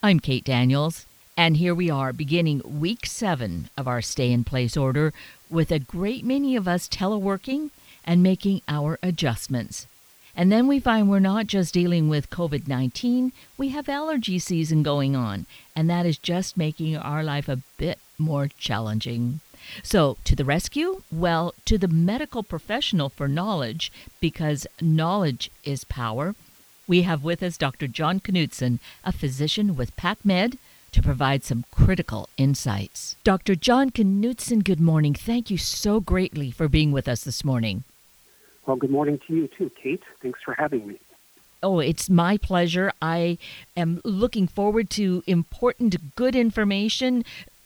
I'm Kate Daniels, and here we are beginning week seven of our stay in place order with a great many of us teleworking and making our adjustments. And then we find we're not just dealing with COVID 19, we have allergy season going on, and that is just making our life a bit more challenging. So, to the rescue? Well, to the medical professional for knowledge, because knowledge is power. We have with us Dr. John Knutson, a physician with PacMed, to provide some critical insights. Dr. John Knutson, good morning. Thank you so greatly for being with us this morning. Well, good morning to you too, Kate. Thanks for having me. Oh, it's my pleasure. I am looking forward to important, good information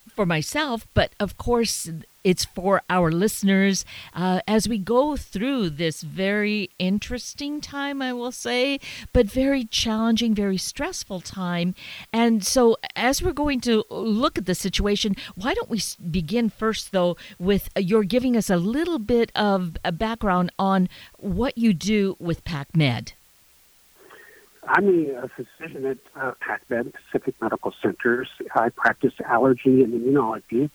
for myself, but of course, it's for our listeners uh, as we go through this very interesting time, I will say, but very challenging, very stressful time. And so, as we're going to look at the situation, why don't we begin first, though, with uh, you're giving us a little bit of a background on what you do with PacMed? I'm a physician at uh, PacMed, Pacific Medical Centers. I practice allergy and immunology.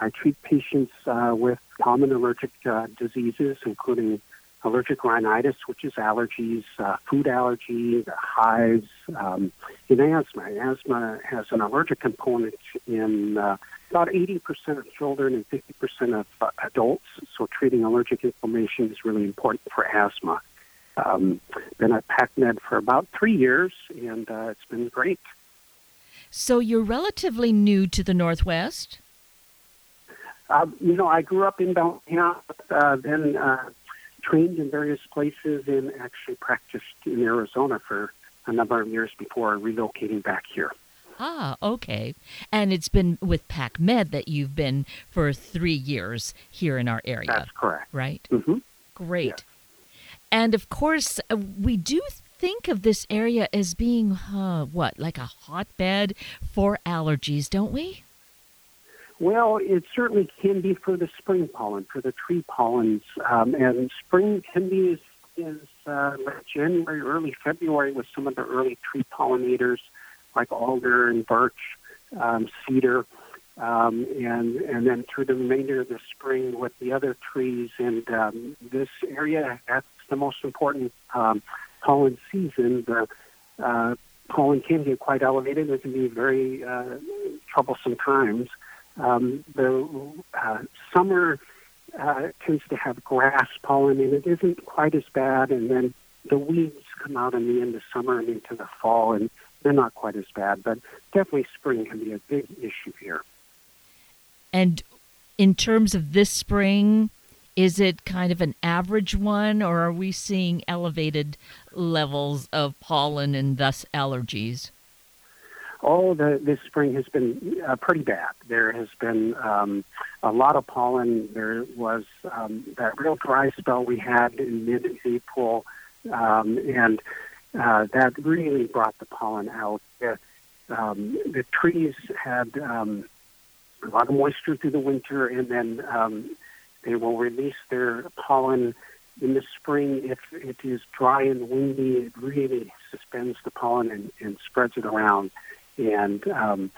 I treat patients uh, with common allergic uh, diseases, including allergic rhinitis, which is allergies, uh, food allergy, hives, um, and asthma. Asthma has an allergic component in uh, about 80% of children and 50% of uh, adults. So treating allergic inflammation is really important for asthma. Um, been at PacMed for about three years, and uh, it's been great. So you're relatively new to the Northwest? Uh, you know, I grew up in Bellingham, uh, then uh, trained in various places and actually practiced in Arizona for a number of years before relocating back here. Ah, okay. And it's been with PacMed that you've been for three years here in our area. That's correct. Right? Mm-hmm. Great. Yes. And of course, uh, we do think of this area as being, uh, what, like a hotbed for allergies, don't we? Well, it certainly can be for the spring pollen, for the tree pollens. Um, and spring can be as, as uh, like January, early February with some of the early tree pollinators like alder and birch, um, cedar, um, and and then through the remainder of the spring with the other trees. And um, this area, that's the most important um, pollen season. The uh, pollen can get quite elevated. It can be very uh, troublesome times. Um, the uh, summer uh, tends to have grass pollen, and it isn't quite as bad. And then the weeds come out in the end of summer and into the fall, and they're not quite as bad. But definitely, spring can be a big issue here. And in terms of this spring, is it kind of an average one, or are we seeing elevated levels of pollen and thus allergies? Oh, the, this spring has been uh, pretty bad. There has been um, a lot of pollen. There was um, that real dry spell we had in mid-April, um, and uh, that really brought the pollen out. The, um, the trees had um, a lot of moisture through the winter, and then um, they will release their pollen in the spring. If it is dry and windy, it really suspends the pollen and, and spreads it around. And um,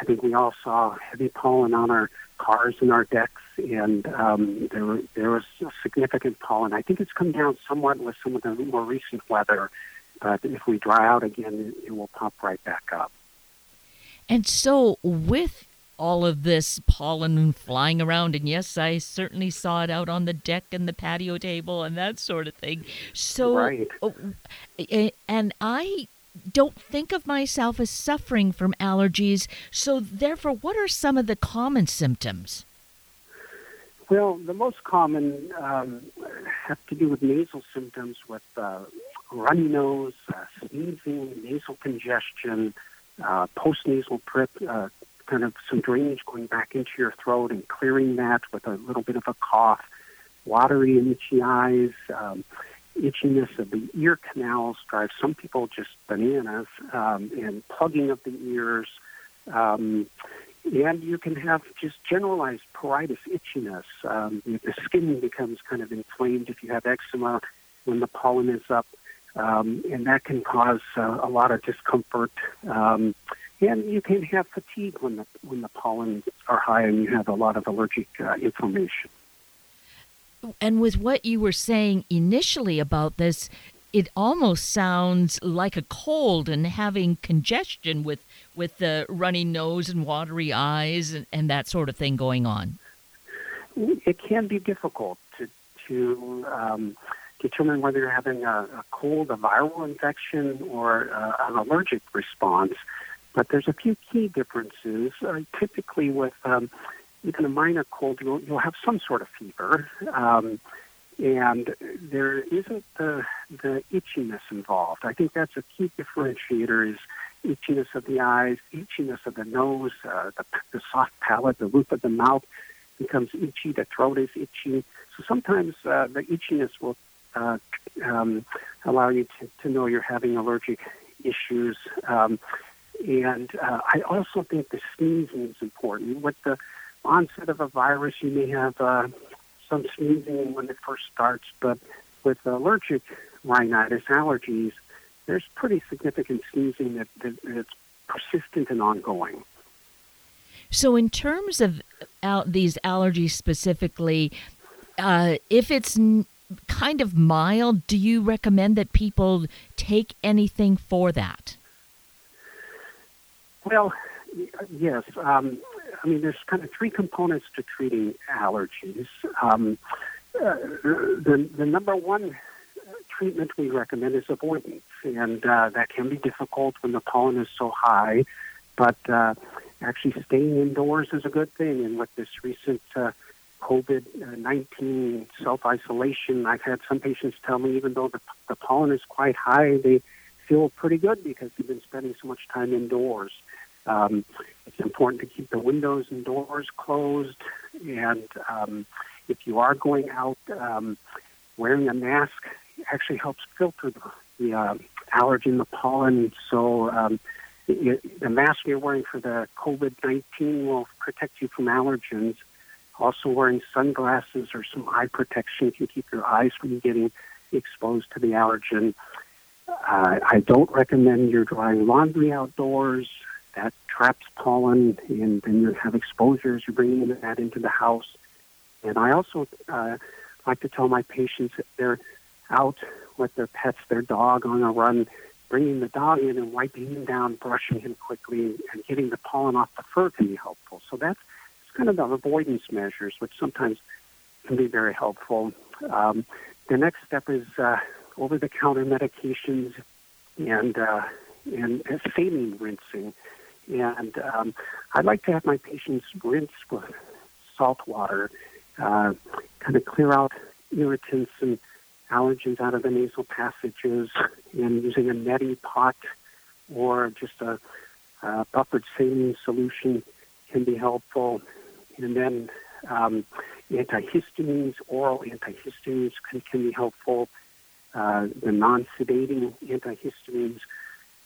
I think we all saw heavy pollen on our cars and our decks, and um, there, there was significant pollen. I think it's come down somewhat with some of the more recent weather, but if we dry out again, it, will pop right back up. And so, with all of this pollen flying around, and yes, I certainly saw it out on the deck and the patio table and that sort of thing. So, right. Oh, and I don't think of myself as suffering from allergies. So, therefore, what are some of the common symptoms? Well, the most common um, have to do with nasal symptoms, with uh, runny nose, uh, sneezing, nasal congestion, uh, postnasal drip, uh, kind of some drainage going back into your throat and clearing that with a little bit of a cough, watery and itchy eyes. Um, itchiness of the ear canals drives some people just bananas, um, and plugging of the ears. Um, and you can have just generalized pruritus itchiness. Um, the skin becomes kind of inflamed if you have eczema when the pollen is up, um, and that can cause uh, a lot of discomfort. Um, and you can have fatigue when the when the pollens are high and you have a lot of allergic uh, inflammation. And with what you were saying initially about this, it almost sounds like a cold and having congestion with with the runny nose and watery eyes and, and that sort of thing going on. It can be difficult to to um, determine whether you're having a, a cold, a viral infection, or uh, an allergic response. But there's a few key differences. Uh, typically, with um, even a minor cold, you'll, you'll have some sort of fever. Um, and there isn't the, the itchiness involved. I think that's a key differentiator is itchiness of the eyes, itchiness of the nose, uh, the, the soft palate, the roof of the mouth becomes itchy, the throat is itchy. So sometimes uh, the itchiness will uh, um, allow you to, to know you're having allergic issues. Um, and uh, I also think the sneezing is important. With the onset of a virus, you may have uh, some sneezing when it first starts, but with allergic rhinitis, allergies, there's pretty significant sneezing that, that, that's persistent and ongoing. So, in terms of al- these allergies specifically, uh, if it's n- kind of mild, do you recommend that people take anything for that? Well, yes. Um, I mean, there's kind of three components to treating allergies. Um, uh, the, the number one treatment we recommend is avoidance, and uh, that can be difficult when the pollen is so high. But uh, actually, staying indoors is a good thing. And with this recent uh, COVID 19 self isolation, I've had some patients tell me even though the, the pollen is quite high, they feel pretty good because they've been spending so much time indoors. Um, it's important to keep the windows and doors closed, and um, if you are going out, um, wearing a mask actually helps filter the, the uh, allergen, the pollen. So um, it, the mask you're wearing for the COVID-19 will protect you from allergens. Also, wearing sunglasses or some eye protection can keep your eyes from getting exposed to the allergen. Uh, I don't recommend you're drying laundry outdoors that traps pollen, and then you have exposures. You're bringing that into the house. And I also uh, like to tell my patients that they're out with their pets, their dog on a run, bringing the dog in and wiping him down, brushing him quickly, and getting the pollen off the fur can be helpful. So that's kind of the avoidance measures, which sometimes can be very helpful. Um, the next step is uh, over-the-counter medications and uh, and, and saline rinsing. And um, I'd like to have my patients rinse with salt water, uh, kind of clear out irritants and allergens out of the nasal passages, and using a neti pot or just a, a buffered saline solution can be helpful. And then um, antihistamines, oral antihistamines can, can be helpful. Uh, the non-sedating antihistamines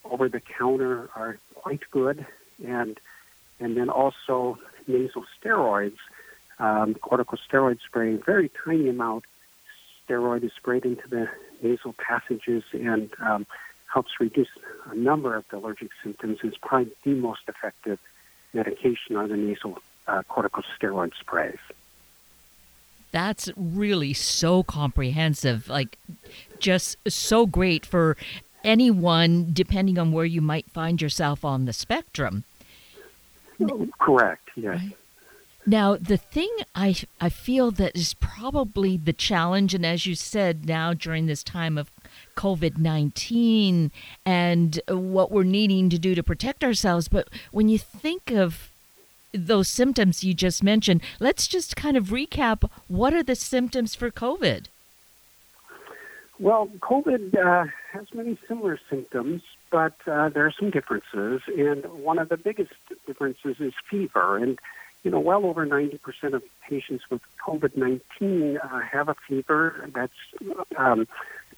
over the counter are quite good, and and then also nasal steroids, um, corticosteroid spray, very tiny amount. Steroid is sprayed into the nasal passages and um, helps reduce a number of the allergic symptoms. Is probably the most effective medication are the nasal uh, corticosteroid sprays. That's really so comprehensive, like just so great for anyone, depending on where you might find yourself on the spectrum. Correct, yes. Right. Now, the thing I, I feel that is probably the challenge, and as you said now during this time of COVID 19 and what we're needing to do to protect ourselves, but when you think of those symptoms you just mentioned, let's just kind of recap what are the symptoms for COVID? Well, COVID uh, has many similar symptoms, but uh, there are some differences. And one of the biggest differences is fever. And, you know, well over 90% of patients with COVID 19 uh, have a fever that's um,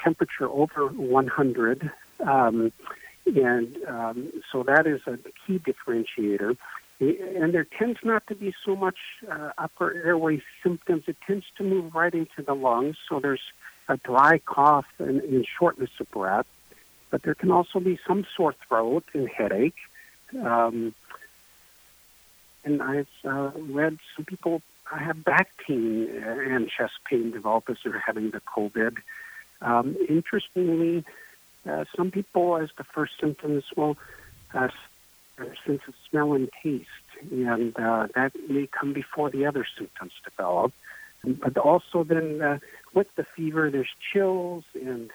temperature over 100. Um, and um, so that is a key differentiator. And there tends not to be so much uh, upper airway symptoms. It tends to move right into the lungs. So there's a dry cough and, and shortness of breath, but there can also be some sore throat and headache. Um, and I've uh, read some people have back pain and chest pain develop as they're having the COVID. Um, interestingly, uh, some people, as the first symptoms, will uh, sense of smell and taste, and uh, that may come before the other symptoms develop. But also, then uh, with the fever, there's chills and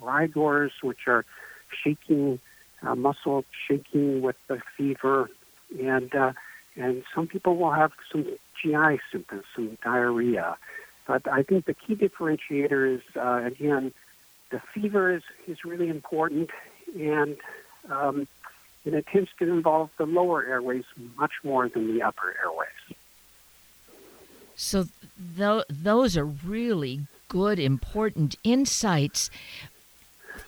rigors, which are shaking, uh, muscle shaking with the fever, and uh, and some people will have some GI symptoms, some diarrhea. But I think the key differentiator is uh, again, the fever is is really important, and um, and it tends to involve the lower airways much more than the upper airways. So th- those are really good, important insights.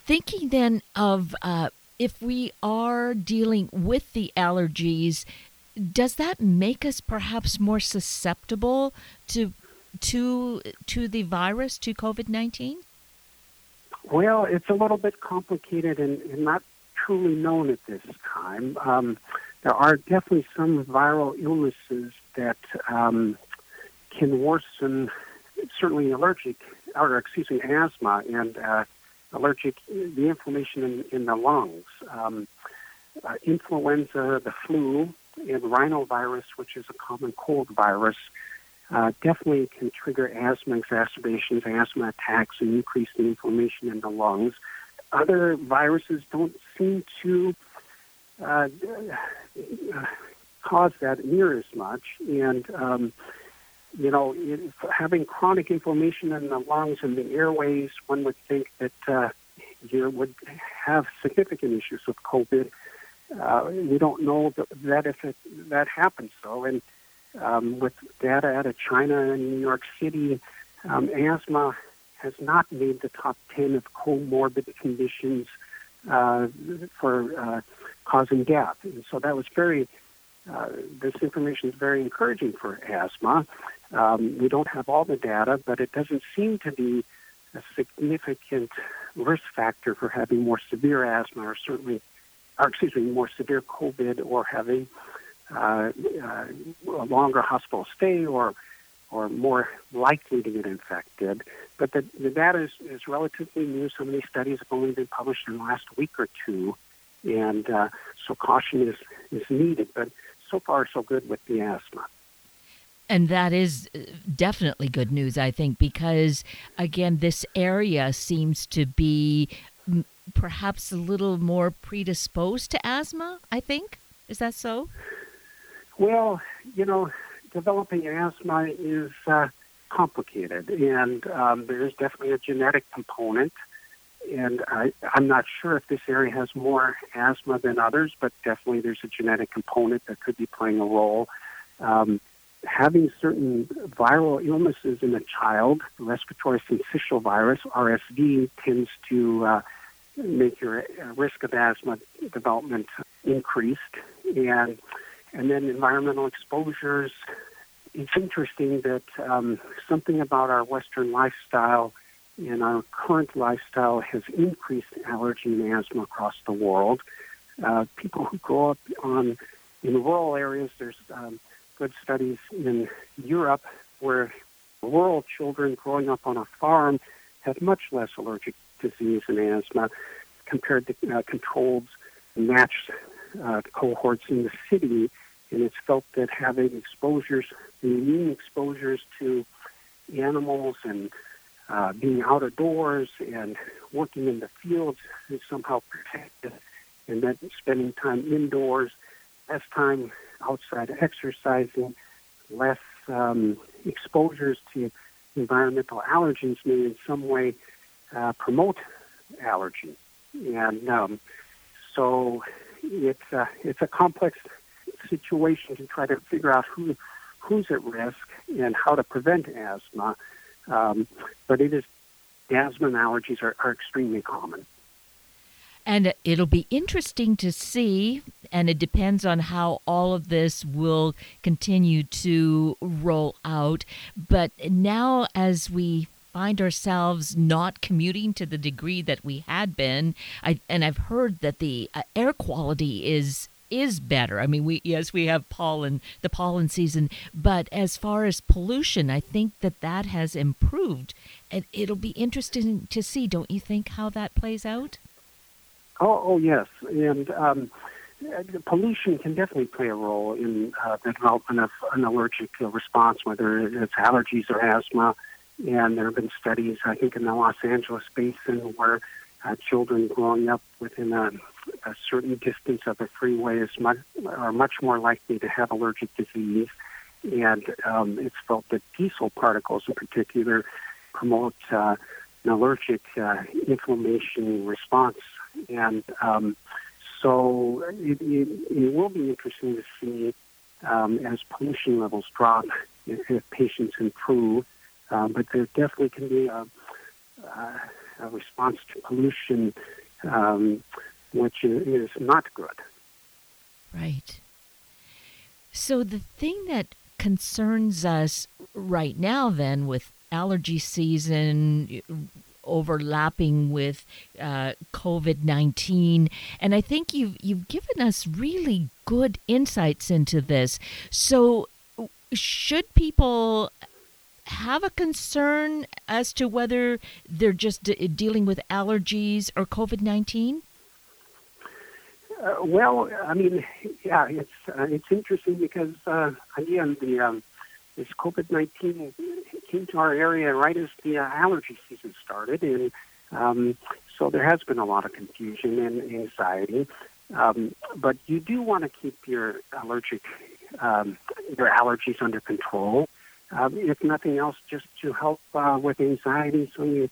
Thinking then of uh, if we are dealing with the allergies, does that make us perhaps more susceptible to to to the virus to COVID nineteen? Well, it's a little bit complicated and, and not truly known at this time. Um, there are definitely some viral illnesses that um, can worsen, certainly allergic, or excuse me, asthma and uh, allergic, the inflammation in, in the lungs. Um, uh, influenza, the flu, and rhinovirus, which is a common cold virus, uh, definitely can trigger asthma exacerbations, asthma attacks, and increase the inflammation in the lungs. Other viruses don't seem to uh, cause that near as much, and um, you know, having chronic inflammation in the lungs and the airways, one would think that uh, you would have significant issues with COVID. Uh, we don't know that if it, that happens, though. And um, with data out of China and New York City, um, asthma has not made the top 10 of comorbid conditions uh, for uh, causing death. And so that was very, uh, this information is very encouraging for asthma. Um, we don't have all the data, but it doesn't seem to be a significant risk factor for having more severe asthma or certainly, or excuse me, more severe COVID or having uh, uh, a longer hospital stay or or more likely to get infected. But the, the data is, is relatively new. Some of these studies have only been published in the last week or two, and uh, so caution is, is needed. But so far, so good with the asthma. And that is uh, definitely good news, I think, because again, this area seems to be perhaps a little more predisposed to asthma, I think. Is that so? Well, you know, developing asthma is uh, complicated, and um, there's definitely a genetic component. And I, I'm not sure if this area has more asthma than others, but definitely there's a genetic component that could be playing a role. Um, having certain viral illnesses in a child, respiratory syncytial virus, RSV, tends to uh, make your uh, risk of asthma development increased. And, and then environmental exposures. It's interesting that um, something about our Western lifestyle and our current lifestyle has increased allergy and asthma across the world. Uh, people who grow up on in rural areas, there's um, good studies in Europe where rural children growing up on a farm have much less allergic disease and asthma compared to uh, controlled matched uh, cohorts in the city. And it's felt that having exposures, immune exposures to animals and uh, being out of doors and working in the fields is somehow protected. And then spending time indoors, less time outside exercising, less um, exposures to environmental allergens may in some way uh, promote allergy. And um, so it's a, it's a complex situation to try to figure out who who's at risk and how to prevent asthma. Um, but it is asthma and allergies are, are extremely common. And it'll be interesting to see, and it depends on how all of this will continue to roll out. But now, as we find ourselves not commuting to the degree that we had been, I, and I've heard that the uh, air quality is is better. I mean, we yes, we have pollen, the pollen season, but as far as pollution, I think that that has improved, and it'll be interesting to see, don't you think, how that plays out? Oh, oh yes, and um, pollution can definitely play a role in uh, the development of an allergic response, whether it's allergies or asthma. And there have been studies, I think, in the Los Angeles basin where uh, children growing up within a, a certain distance of a freeway is much, are much more likely to have allergic disease. And um, it's felt that diesel particles, in particular, promote uh, an allergic uh, inflammation response. And um, so it, it, it, will be interesting to see um, as pollution levels drop if, if patients improve. Um, but there definitely can be a, a response to pollution um, which is not good. Right. So the thing that concerns us right now, then, with allergy season overlapping with uh, COVID nineteen, and I think you've you've given us really good insights into this. So, should people have a concern as to whether they're just dealing with allergies or COVID nineteen? Uh, well, I mean, yeah, it's uh, it's interesting because uh, again, the um, this COVID nineteen came to our area right as the uh, allergy season started, and um, so there has been a lot of confusion and anxiety. Um, but you do want to keep your allergic um, your allergies under control. Um, if nothing else, just to help uh, with anxiety, so you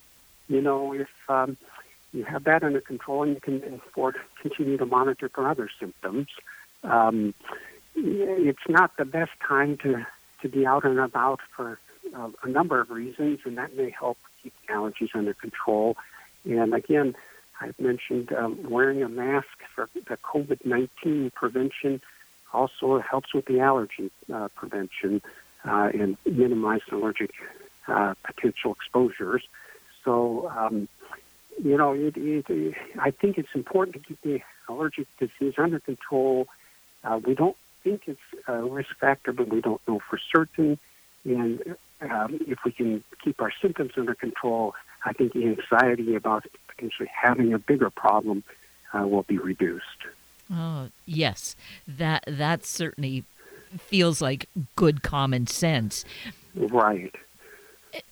you know if um, you have that under control and you can afford continue to monitor for other symptoms. Um, it's not the best time to to be out and about for uh, a number of reasons, and that may help keep allergies under control. And again, I've mentioned um, wearing a mask for the COVID 19 prevention also helps with the allergy uh, prevention uh, and minimize allergic uh, potential exposures. So, um, you know, it, it, it, I think it's important to keep the allergic disease under control. Uh, we don't think it's a risk factor, but we don't know for certain. And um, if we can keep our symptoms under control, I think the anxiety about potentially having a bigger problem uh, will be reduced. Oh yes, that that certainly feels like good common sense. Right.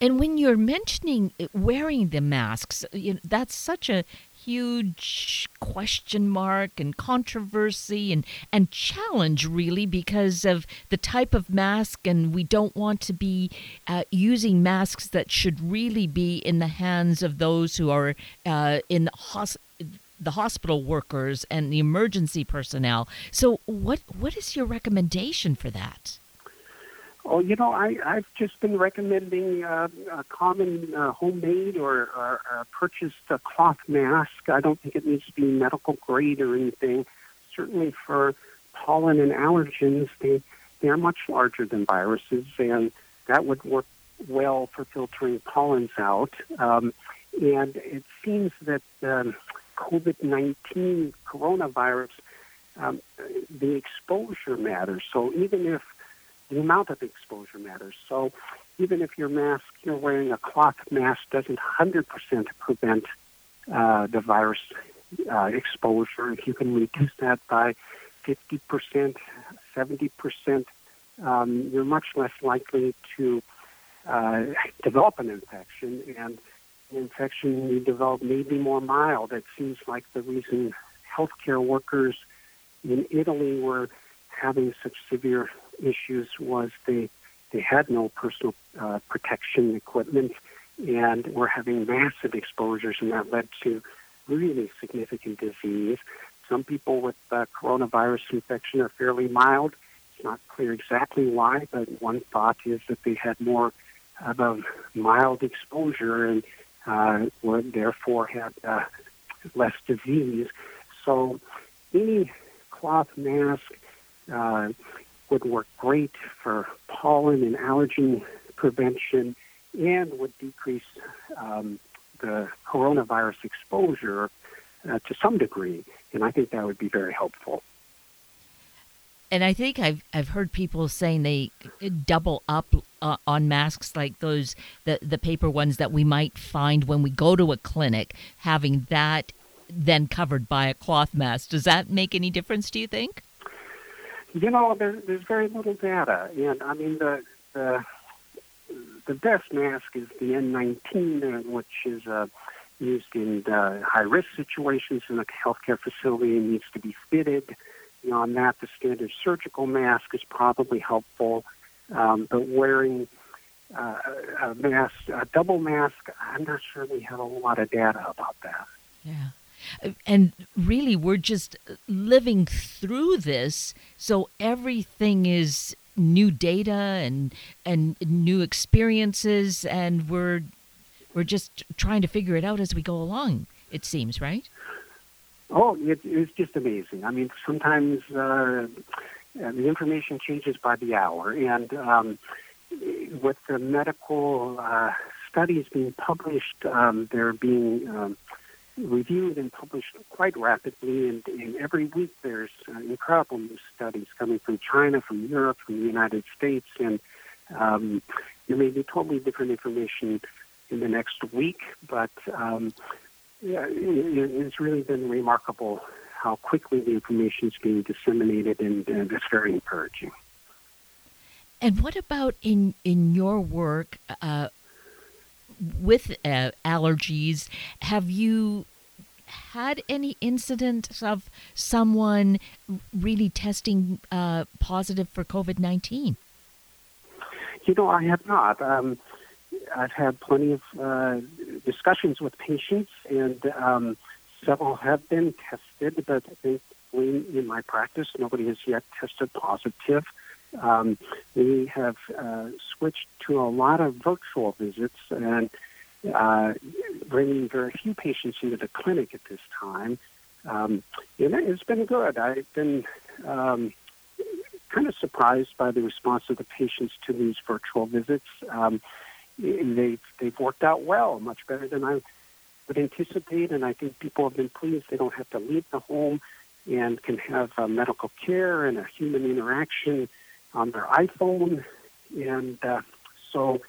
And when you're mentioning wearing the masks, you know, that's such a huge question mark and controversy and, and challenge, really, because of the type of mask. And we don't want to be uh, using masks that should really be in the hands of those who are uh, in hos- the hospital workers and the emergency personnel. So, what what is your recommendation for that? Oh, you know, I, I've just been recommending uh, a common uh, homemade or, or, or purchased cloth mask. I don't think it needs to be medical grade or anything. Certainly for pollen and allergens, they, they are much larger than viruses, and that would work well for filtering pollens out. Um, and it seems that um, COVID-19 coronavirus, um, the exposure matters. So even if the amount of exposure matters. So even if your mask, you're wearing a cloth mask, doesn't 100% prevent uh, the virus uh, exposure. If you can reduce that by 50%, 70%, um, you're much less likely to uh, develop an infection. And the infection you develop may be more mild. It seems like the reason healthcare workers in Italy were having such severe issues was they they had no personal uh, protection equipment and were having massive exposures, and that led to really significant disease. Some people with uh, coronavirus infection are fairly mild. It's not clear exactly why, but one thought is that they had more of a mild exposure and uh, were therefore had uh, less disease. So any cloth mask uh, would work great for pollen and allergen prevention and would decrease um, the coronavirus exposure uh, to some degree. And I think that would be very helpful. and I think I've I've heard people saying they double up uh, on masks like those the the paper ones that we might find when we go to a clinic, having that then covered by a cloth mask. Does that make any difference? Do you think? You know, there, there's very little data, and I mean the the the best mask is the N19, which is uh, used in uh, high risk situations in a healthcare facility and needs to be fitted. Beyond that, the standard surgical mask is probably helpful, um, but wearing uh, a mask, a double mask, I'm not sure we have a lot of data about that. Yeah. And really, we're just living through this, so everything is new data and and new experiences, and we're we're just trying to figure it out as we go along. It seems right. Oh, it, it's just amazing. I mean, sometimes uh, the information changes by the hour, and um, with the medical uh, studies being published, um, they're being um, reviewed and published quite rapidly. And, and every week, there's uh, incredible new studies coming from China, from Europe, from the United States, and um, there may be totally different information in the next week, but um, yeah, it, it's really been remarkable how quickly the information is being disseminated, and, it's very encouraging. And what about in in your work uh, with uh, allergies? Have you had any incidents of someone really testing uh, positive for COVID nineteen? You know, I have not. Um, I've had plenty of uh, discussions with patients, and um, several have been tested, but thankfully in my practice, nobody has yet tested positive. Um, we have uh, switched to a lot of virtual visits and uh, bringing very few patients into the clinic at this time. Um, and it's been good. I've been um, kind of surprised by the response of the patients to these virtual visits. Um, they've they've worked out well, much better than I would anticipate, and I think people have been pleased. They don't have to leave the home and can have uh, medical care and a human interaction on their iPhone, and uh, so.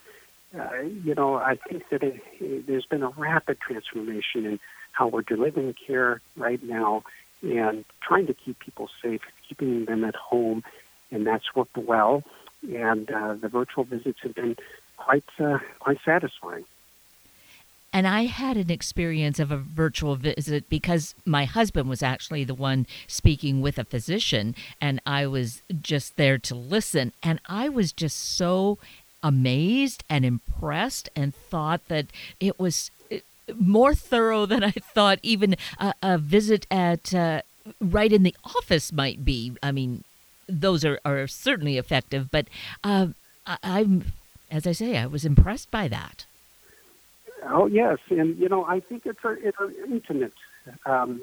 Uh, you know, I think that it, it, there's been a rapid transformation in how we're delivering care right now and trying to keep people safe, keeping them at home, and that's worked well. And uh, the virtual visits have been quite uh, quite satisfying. And I had an experience of a virtual visit because my husband was actually the one speaking with a physician, and I was just there to listen. And I was just so amazed and impressed and thought that it was uh, more thorough than I thought even a, a visit at uh, right in the office might be. I mean, those are, are certainly effective, but uh, I, I'm as I say, I was impressed by that. Oh yes, and you know I think it's a it's an intimate um,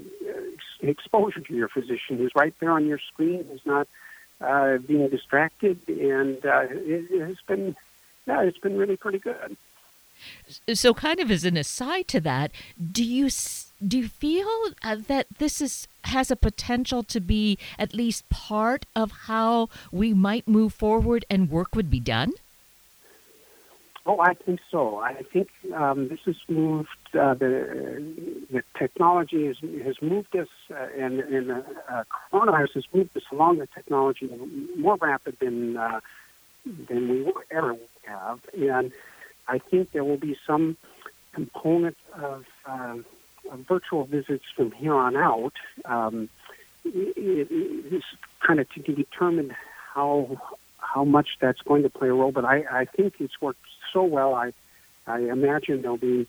exposure to your physician who's right there on your screen, who's not uh, being distracted, and uh, it has been yeah, it's been really pretty good. So, kind of as an aside to that, do you do you feel uh, that this is has a potential to be at least part of how we might move forward and work would be done? Oh, I think so. I think um, this has moved uh, the the technology has has moved us, uh, and and uh, uh, coronavirus has moved us along the technology more rapid than uh, than we ever have, and I think there will be some component of, uh, of virtual visits from here on out. Um, it, it is kind of to determine how how much that's going to play a role, but I, I think it's worked so well. I I imagine there'll be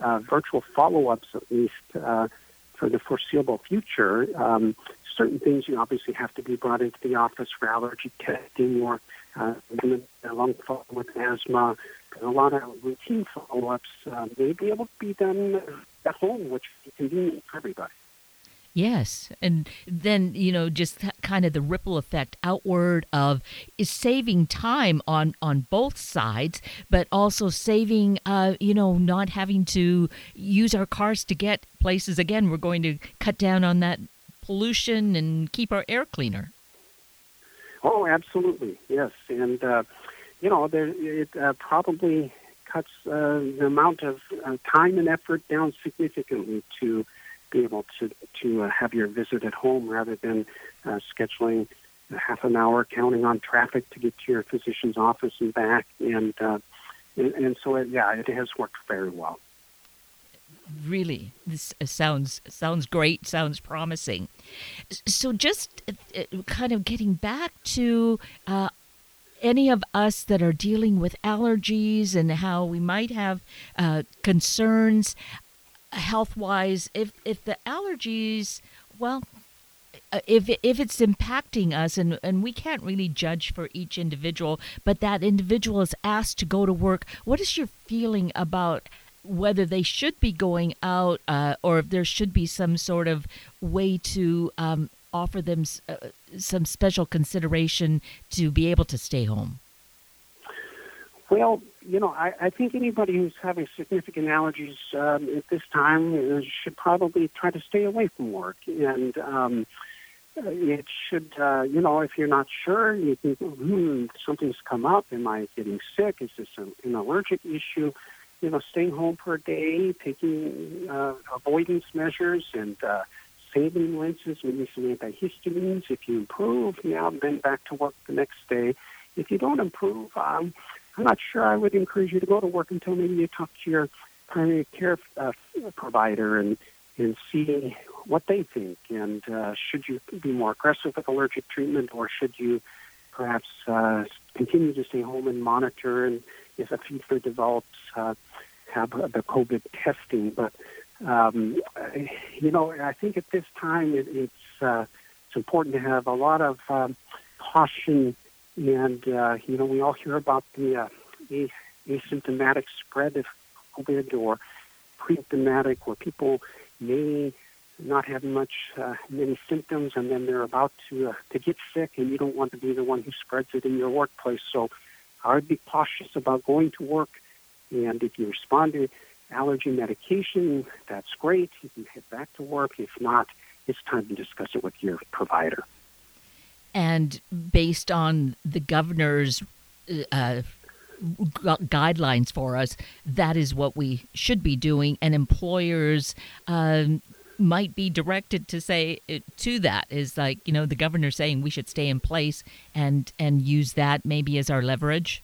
uh, virtual follow-ups at least uh, for the foreseeable future. Um, certain things you obviously have to be brought into the office for allergy testing or uh, lung follow with asthma. a lot of routine follow-ups uh, may be able to be done at home, which is convenient for everybody. Yes, and then you know just kind of the ripple effect outward of is saving time on on both sides, but also saving uh, you know not having to use our cars to get places. Again, we're going to cut down on that pollution and keep our air cleaner. Oh, absolutely, yes, and uh, you know, there, it uh, probably cuts uh, the amount of uh, time and effort down significantly to be able to to uh, have your visit at home rather than uh, scheduling half an hour, counting on traffic to get to your physician's office and back, and and, and so it, yeah, it has worked very well. Really, this uh, sounds sounds great. Sounds promising. So, just uh, kind of getting back to uh, any of us that are dealing with allergies and how we might have uh, concerns health wise if if the allergies well uh, if if it's impacting us and and we can't really judge for each individual but that individual is asked to go to work what is your feeling about whether they should be going out uh, or if there should be some sort of way to um, offer them uh, some special consideration to be able to stay home? Well, you know, I, I think anybody who's having significant allergies um, at this time uh, should probably try to stay away from work. And um, it should, uh, you know, if you're not sure, you think, hmm, something's come up. Am I getting sick? Is this an allergic issue? You know, staying home for a day, taking uh, avoidance measures, and uh, saline rinses, maybe some antihistamines. If you improve, now then back to work the next day. If you don't improve, um, I'm not sure I would encourage you to go to work until maybe you talk to your primary care uh, provider and and see what they think. And uh, should you be more aggressive with allergic treatment, or should you perhaps uh, continue to stay home and monitor? And if a fever develops, uh, have the COVID testing. But um, you know, I think at this time it, it's uh, it's important to have a lot of um, caution, and uh, you know, we all hear about the uh, asymptomatic spread of COVID or pre-symptomatic, where people may not have much uh, many symptoms, and then they're about to uh, to get sick, and you don't want to be the one who spreads it in your workplace. So, I would be cautious about going to work, and if you respond to allergy medication, that's great. You can head back to work. If not, it's time to discuss it with your provider. And based on the governor's uh, guidelines for us, that is what we should be doing. And employers um, might be directed to say uh, to that is like you know the governor saying we should stay in place and and use that maybe as our leverage.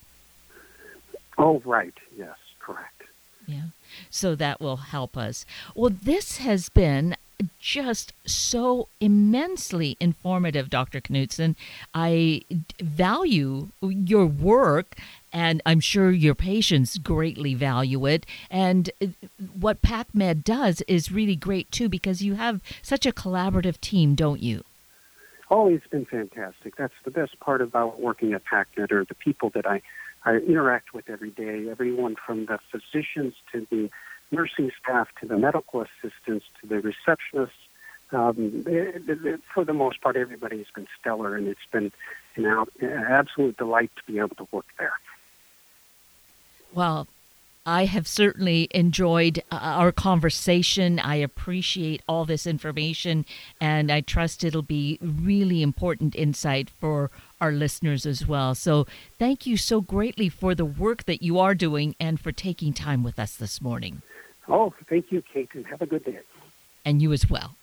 Oh right, yes, correct. Yeah. So that will help us. Well, this has been just so immensely informative, Dr. Knutson. I value your work, and I'm sure your patients greatly value it. And uh, what PacMed does is really great too, because you have such a collaborative team, don't you? Oh, it's been fantastic. That's the best part about working at PacMed, or the people that I I interact with every day, everyone from the physicians to the nursing staff to the medical assistants to the receptionists. Um, it, it, for the most part, everybody's been stellar, and it's been an absolute delight to be able to work there. Well, I have certainly enjoyed uh, our conversation. I appreciate all this information, and I trust it'll be really important insight for our listeners as well. So, thank you so greatly for the work that you are doing and for taking time with us this morning. Oh, thank you, Kate, and have a good day. And you as well.